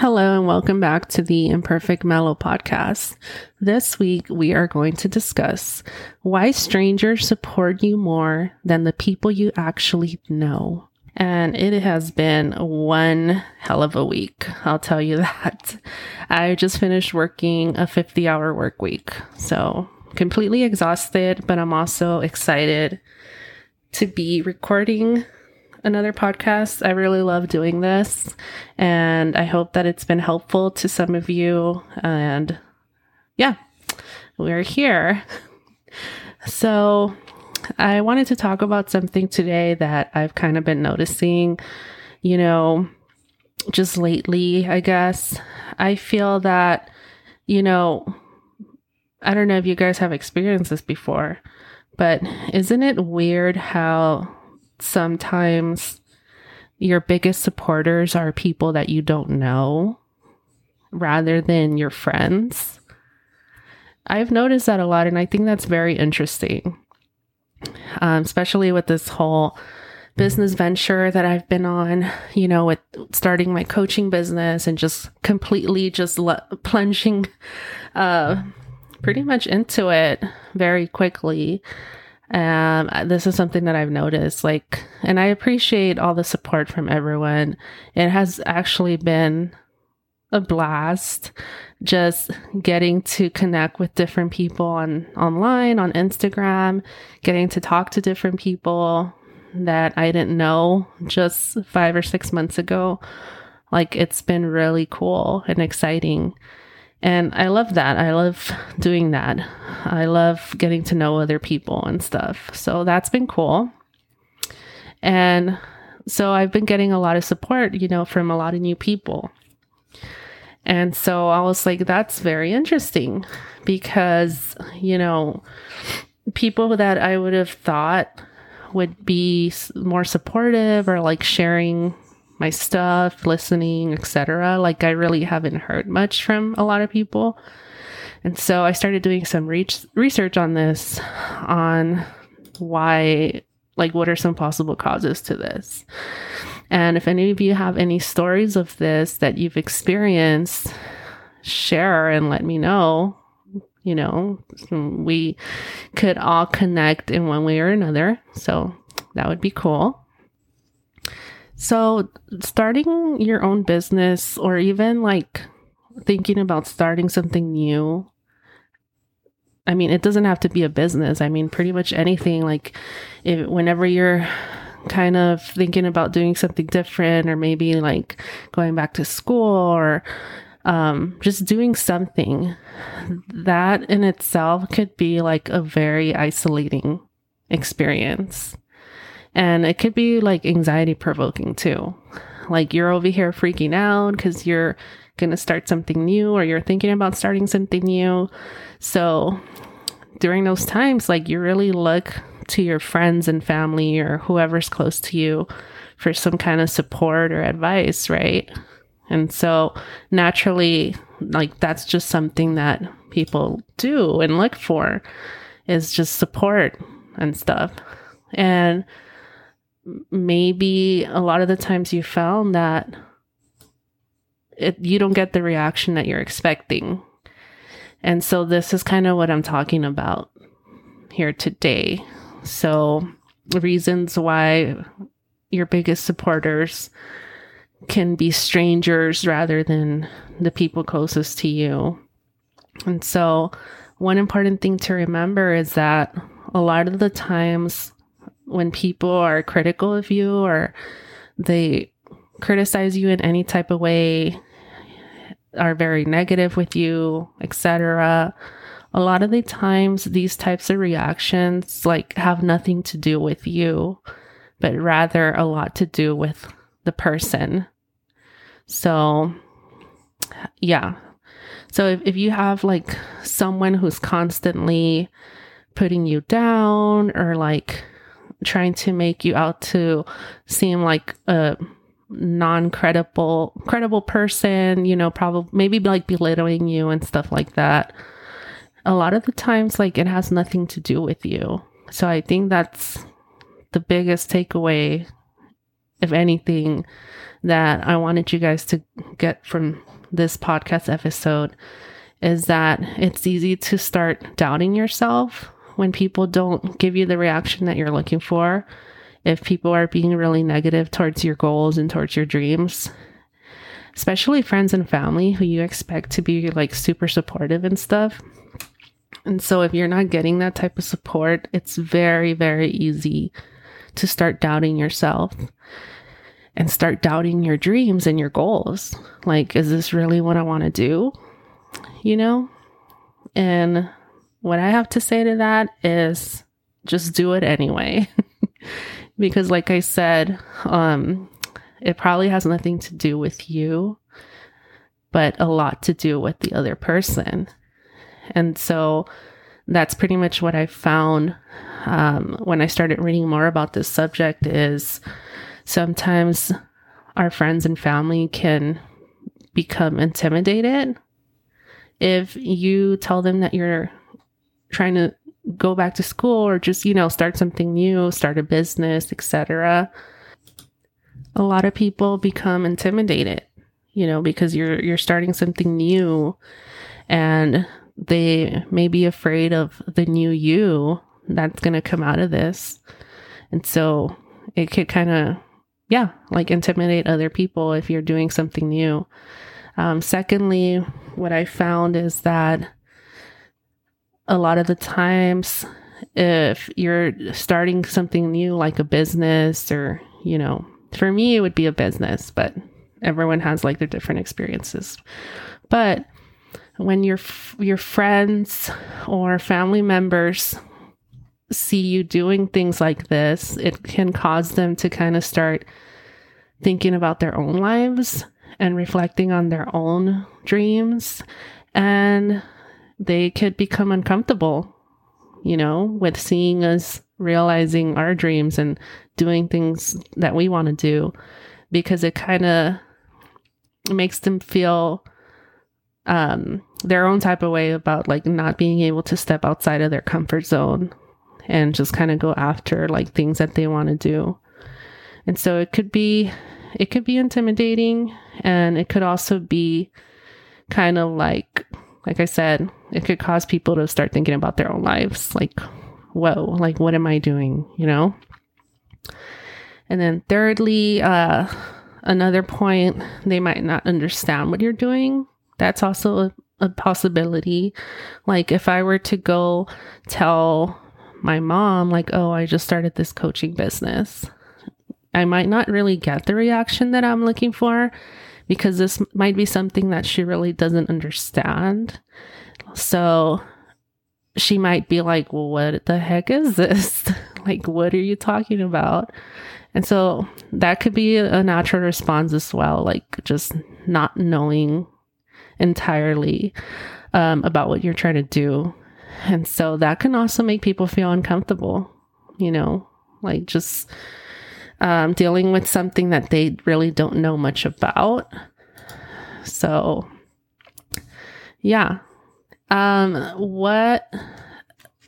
Hello, and welcome back to the Imperfect Mellow podcast. This week, we are going to discuss why strangers support you more than the people you actually know. And it has been one hell of a week. I'll tell you that. I just finished working a 50 hour work week. So completely exhausted, but I'm also excited to be recording another podcast. I really love doing this, and I hope that it's been helpful to some of you. And yeah, we're here. So, I wanted to talk about something today that I've kind of been noticing, you know, just lately, I guess. I feel that, you know, I don't know if you guys have experienced this before, but isn't it weird how sometimes your biggest supporters are people that you don't know rather than your friends? I've noticed that a lot, and I think that's very interesting, um, especially with this whole business venture that I've been on, you know, with starting my coaching business and just completely just plunging uh, pretty much into it very quickly. Um, this is something that I've noticed, like, and I appreciate all the support from everyone. It has actually been a blast just getting to connect with different people on online, on Instagram, getting to talk to different people that I didn't know just five or six months ago. Like, it's been really cool and exciting. And I love that. I love doing that. I love getting to know other people and stuff. So that's been cool. And so I've been getting a lot of support, you know, from a lot of new people. And so I was like, that's very interesting because, you know, people that I would have thought would be more supportive or like sharing my stuff, listening, etc. Like I really haven't heard much from a lot of people. And so I started doing some re- research on this on why like what are some possible causes to this. And if any of you have any stories of this that you've experienced, share and let me know. You know, we could all connect in one way or another. So that would be cool. So, starting your own business or even like thinking about starting something new, I mean, it doesn't have to be a business. I mean, pretty much anything like if, whenever you're kind of thinking about doing something different or maybe like going back to school or um, just doing something that in itself could be like a very isolating experience. And it could be like anxiety provoking too. Like you're over here freaking out because you're going to start something new or you're thinking about starting something new. So during those times, like you really look to your friends and family or whoever's close to you for some kind of support or advice, right? And so naturally, like that's just something that people do and look for is just support and stuff. And maybe a lot of the times you found that it, you don't get the reaction that you're expecting. And so this is kind of what I'm talking about here today. So, reasons why your biggest supporters can be strangers rather than the people closest to you. And so, one important thing to remember is that a lot of the times when people are critical of you or they criticize you in any type of way, are very negative with you, etc. A lot of the times these types of reactions like have nothing to do with you, but rather a lot to do with the person. So, yeah. So if, if you have like someone who's constantly putting you down or like trying to make you out to seem like a non-credible credible person you know probably maybe like belittling you and stuff like that. A lot of the times like it has nothing to do with you. So i think that's the biggest takeaway if anything, that I wanted you guys to get from this podcast episode is that it's easy to start doubting yourself when people don't give you the reaction that you're looking for. If people are being really negative towards your goals and towards your dreams, especially friends and family who you expect to be like super supportive and stuff. And so if you're not getting that type of support, it's very, very easy to start doubting yourself and start doubting your dreams and your goals. Like, is this really what I want to do? You know? And what I have to say to that is just do it anyway. because like I said, um it probably has nothing to do with you, but a lot to do with the other person. And so that's pretty much what I found um, when I started reading more about this subject is sometimes our friends and family can become intimidated if you tell them that you're trying to go back to school or just you know start something new start a business etc a lot of people become intimidated you know because you're you're starting something new and they may be afraid of the new you that's going to come out of this. And so it could kind of yeah like intimidate other people if you're doing something new. Um, secondly what i found is that a lot of the times if you're starting something new like a business or you know for me it would be a business but everyone has like their different experiences. But when your your friends or family members see you doing things like this it can cause them to kind of start thinking about their own lives and reflecting on their own dreams. And they could become uncomfortable, you know, with seeing us realizing our dreams and doing things that we want to do because it kind of makes them feel um, their own type of way about like not being able to step outside of their comfort zone and just kind of go after like things that they want to do. And so it could be it could be intimidating and it could also be kind of like like I said, it could cause people to start thinking about their own lives. Like, whoa, like, what am I doing? You know? And then, thirdly, uh, another point, they might not understand what you're doing. That's also a, a possibility. Like, if I were to go tell my mom, like, oh, I just started this coaching business, I might not really get the reaction that I'm looking for because this might be something that she really doesn't understand. So she might be like, Well, what the heck is this? like, what are you talking about? And so that could be a natural response as well, like just not knowing entirely um, about what you're trying to do. And so that can also make people feel uncomfortable, you know, like just um, dealing with something that they really don't know much about. So, yeah. Um, what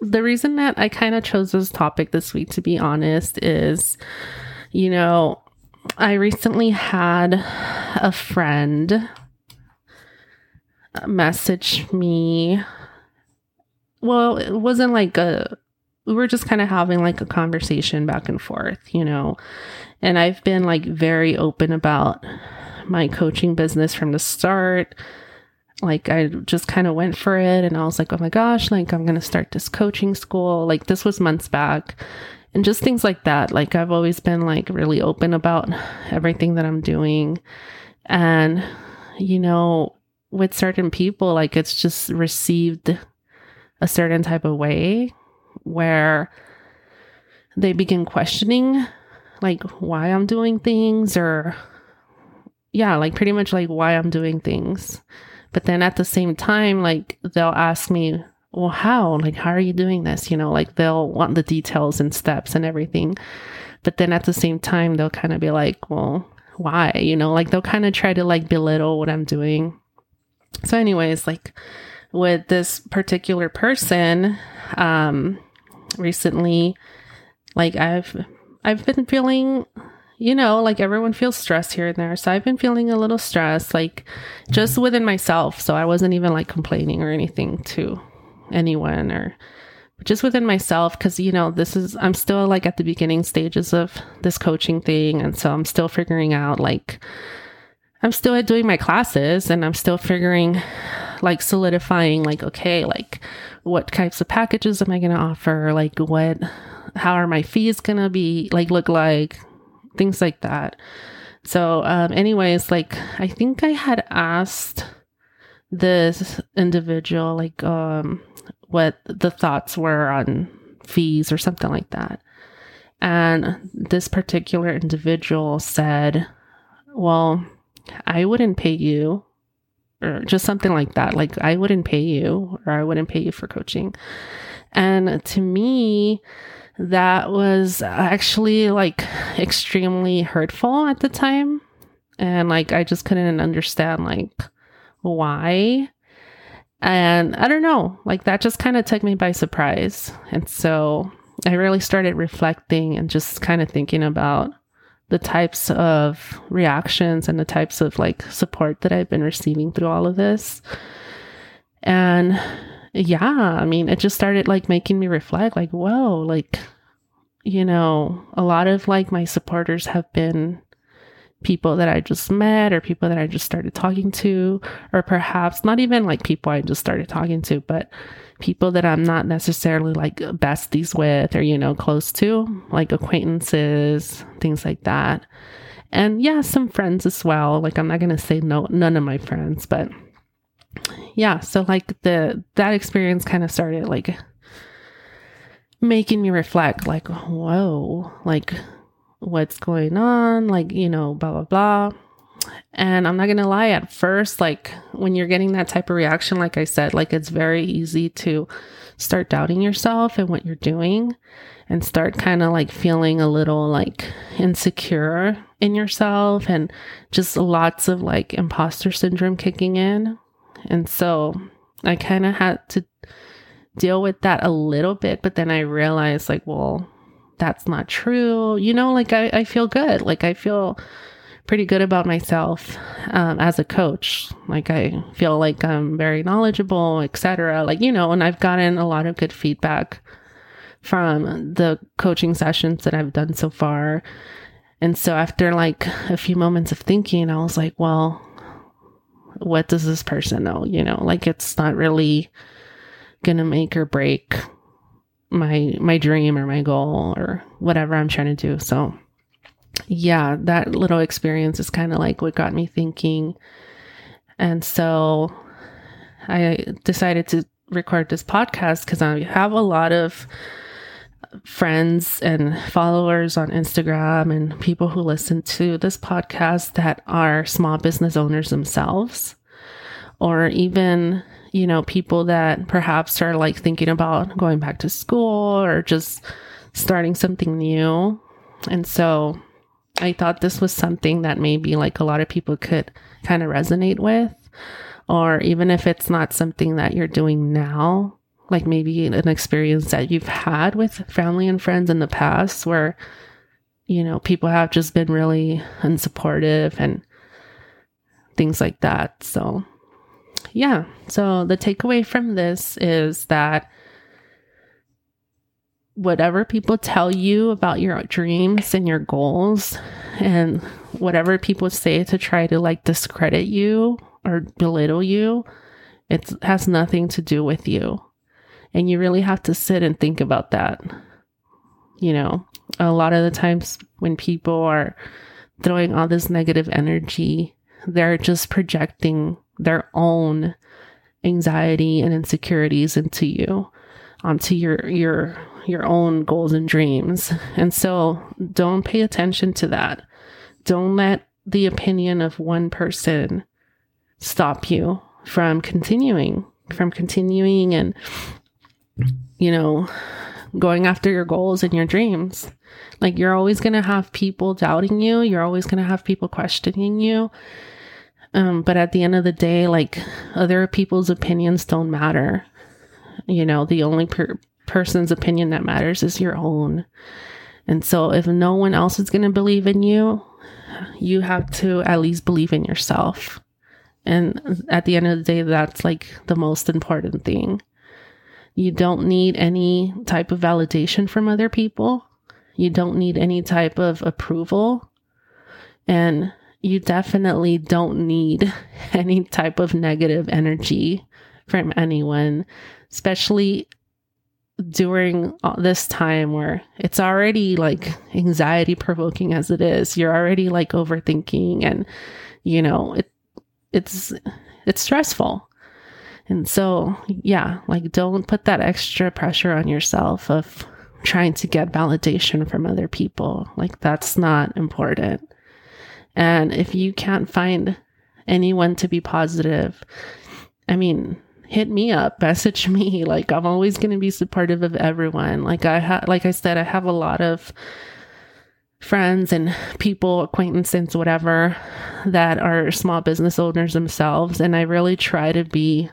the reason that I kind of chose this topic this week, to be honest, is, you know, I recently had a friend message me. Well, it wasn't like a we were just kind of having like a conversation back and forth, you know. And I've been like very open about my coaching business from the start. Like I just kind of went for it and I was like, "Oh my gosh, like I'm going to start this coaching school." Like this was months back. And just things like that. Like I've always been like really open about everything that I'm doing. And you know, with certain people like it's just received a certain type of way where they begin questioning like why I'm doing things or yeah, like pretty much like why I'm doing things. But then at the same time, like they'll ask me, well, how? Like, how are you doing this? You know, like they'll want the details and steps and everything. But then at the same time, they'll kind of be like, well, why? You know, like they'll kind of try to like belittle what I'm doing. So, anyways, like with this particular person, um, recently, like I've I've been feeling, you know, like everyone feels stress here and there. So I've been feeling a little stressed, like just within myself. So I wasn't even like complaining or anything to anyone or just within myself because you know this is i'm still like at the beginning stages of this coaching thing and so i'm still figuring out like i'm still doing my classes and i'm still figuring like solidifying like okay like what types of packages am i going to offer? Like what how are my fees going to be like look like? Things like that. So um anyways like i think i had asked this individual like um what the thoughts were on fees or something like that. And this particular individual said well i wouldn't pay you or just something like that. Like, I wouldn't pay you or I wouldn't pay you for coaching. And to me, that was actually like extremely hurtful at the time. And like, I just couldn't understand like why. And I don't know, like that just kind of took me by surprise. And so I really started reflecting and just kind of thinking about the types of reactions and the types of like support that I've been receiving through all of this. And yeah, I mean, it just started like making me reflect like, whoa, like, you know, a lot of like my supporters have been people that I just met or people that I just started talking to, or perhaps not even like people I just started talking to, but people that I'm not necessarily like besties with or, you know, close to, like acquaintances, things like that. And yeah, some friends as well. Like I'm not going to say no, none of my friends, but yeah, so like the, that experience kind of started like making me reflect, like, whoa, like what's going on? Like, you know, blah, blah, blah. And I'm not going to lie, at first, like when you're getting that type of reaction, like I said, like it's very easy to start doubting yourself and what you're doing and start kind of like feeling a little like insecure in yourself and just lots of like imposter syndrome kicking in. And so I kind of had to deal with that a little bit, but then I realized like, well, that's not true. You know, like I, I feel good. Like I feel pretty good about myself um, as a coach. Like I feel like I'm very knowledgeable, etc. Like you know, and I've gotten a lot of good feedback from the coaching sessions that I've done so far. And so after like a few moments of thinking, I was like, well, what does this person know? You know, like it's not really gonna make or break my my dream or my goal or whatever I'm trying to do. So yeah, that little experience is kind of like what got me thinking. And so I decided to record this podcast because I have a lot of friends and followers on Instagram and people who listen to this podcast that are small business owners themselves, or even, you know, people that perhaps are like thinking about going back to school or just starting something new. And so I thought this was something that maybe like a lot of people could kind of resonate with. Or even if it's not something that you're doing now, like maybe an experience that you've had with family and friends in the past where, you know, people have just been really unsupportive and things like that. So, yeah. So the takeaway from this is that whatever people tell you about your dreams and your goals and whatever people say to try to like discredit you or belittle you, it has nothing to do with you. And you really have to sit and think about that. You know, a lot of the times when people are throwing all this negative energy, they're just projecting their own anxiety and insecurities into you, onto your your your own goals and dreams. And so don't pay attention to that. Don't let the opinion of one person stop you from continuing, from continuing and, you know, going after your goals and your dreams. Like you're always going to have people doubting you. You're always going to have people questioning you. Um, but at the end of the day, like other people's opinions don't matter. You know, the only per- person's opinion that matters is your own. And so if no one else is going to believe in you, you have to at least believe in yourself. And at the end of the day, that's like the most important thing. You don't need any type of validation from other people. You don't need any type of approval. And you definitely don't need any type of negative energy from anyone, especially during this time where it's already like anxiety provoking as it is. You're already like overthinking and you know, it it's it's stressful. And so, yeah, like don't put that extra pressure on yourself of trying to get validation from other people. Like that's not important. And if you can't find anyone to be positive, I mean, hit me up, message me. Like I'm always going to be supportive of everyone. Like I have, like I said, I have a lot of friends and people, acquaintances, whatever, that are small business owners themselves. And I really try to be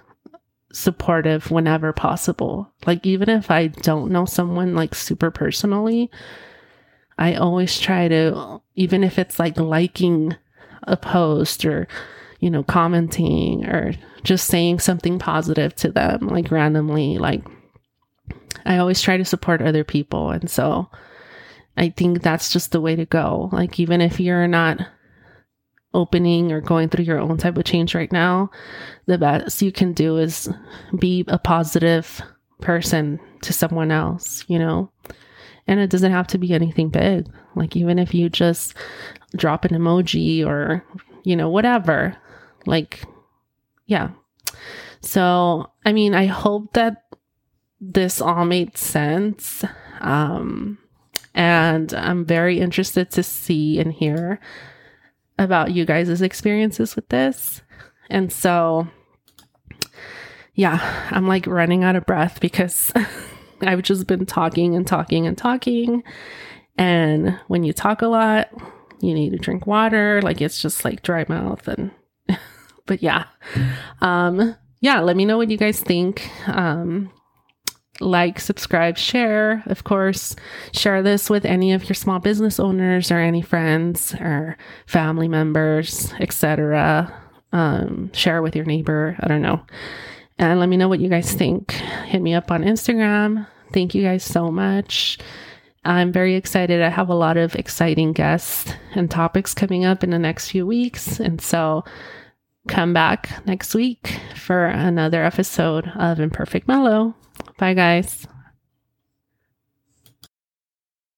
supportive whenever possible. Like even if I don't know someone like super personally, I always try to, even if it's like liking a post or, you know, commenting or just saying something positive to them, like randomly, like I always try to support other people. And so I think that's just the way to go. Like, even if you're not opening or going through your own type of change right now, the best you can do is be a positive person to someone else, you know? And it doesn't have to be anything big. Like, even if you just drop an emoji or, you know, whatever, like, yeah. So, I mean, I hope that this all made sense. Um, and I'm very interested to see and hear about you guys' experiences with this. And so, yeah, I'm like running out of breath because I've just been talking and talking and talking. And when you talk a lot, you need to drink water. Like it's just like dry mouth and but yeah. Um yeah, let me know what you guys think. Um like, subscribe, share. Of course, share this with any of your small business owners or any friends or family members, etc. Um, share with your neighbor. I don't know and let me know what you guys think. Hit me up on Instagram. Thank you guys so much. I'm very excited. I have a lot of exciting guests and topics coming up in the next few weeks. And so come back next week for another episode of Imperfect Mellow. Bye, guys.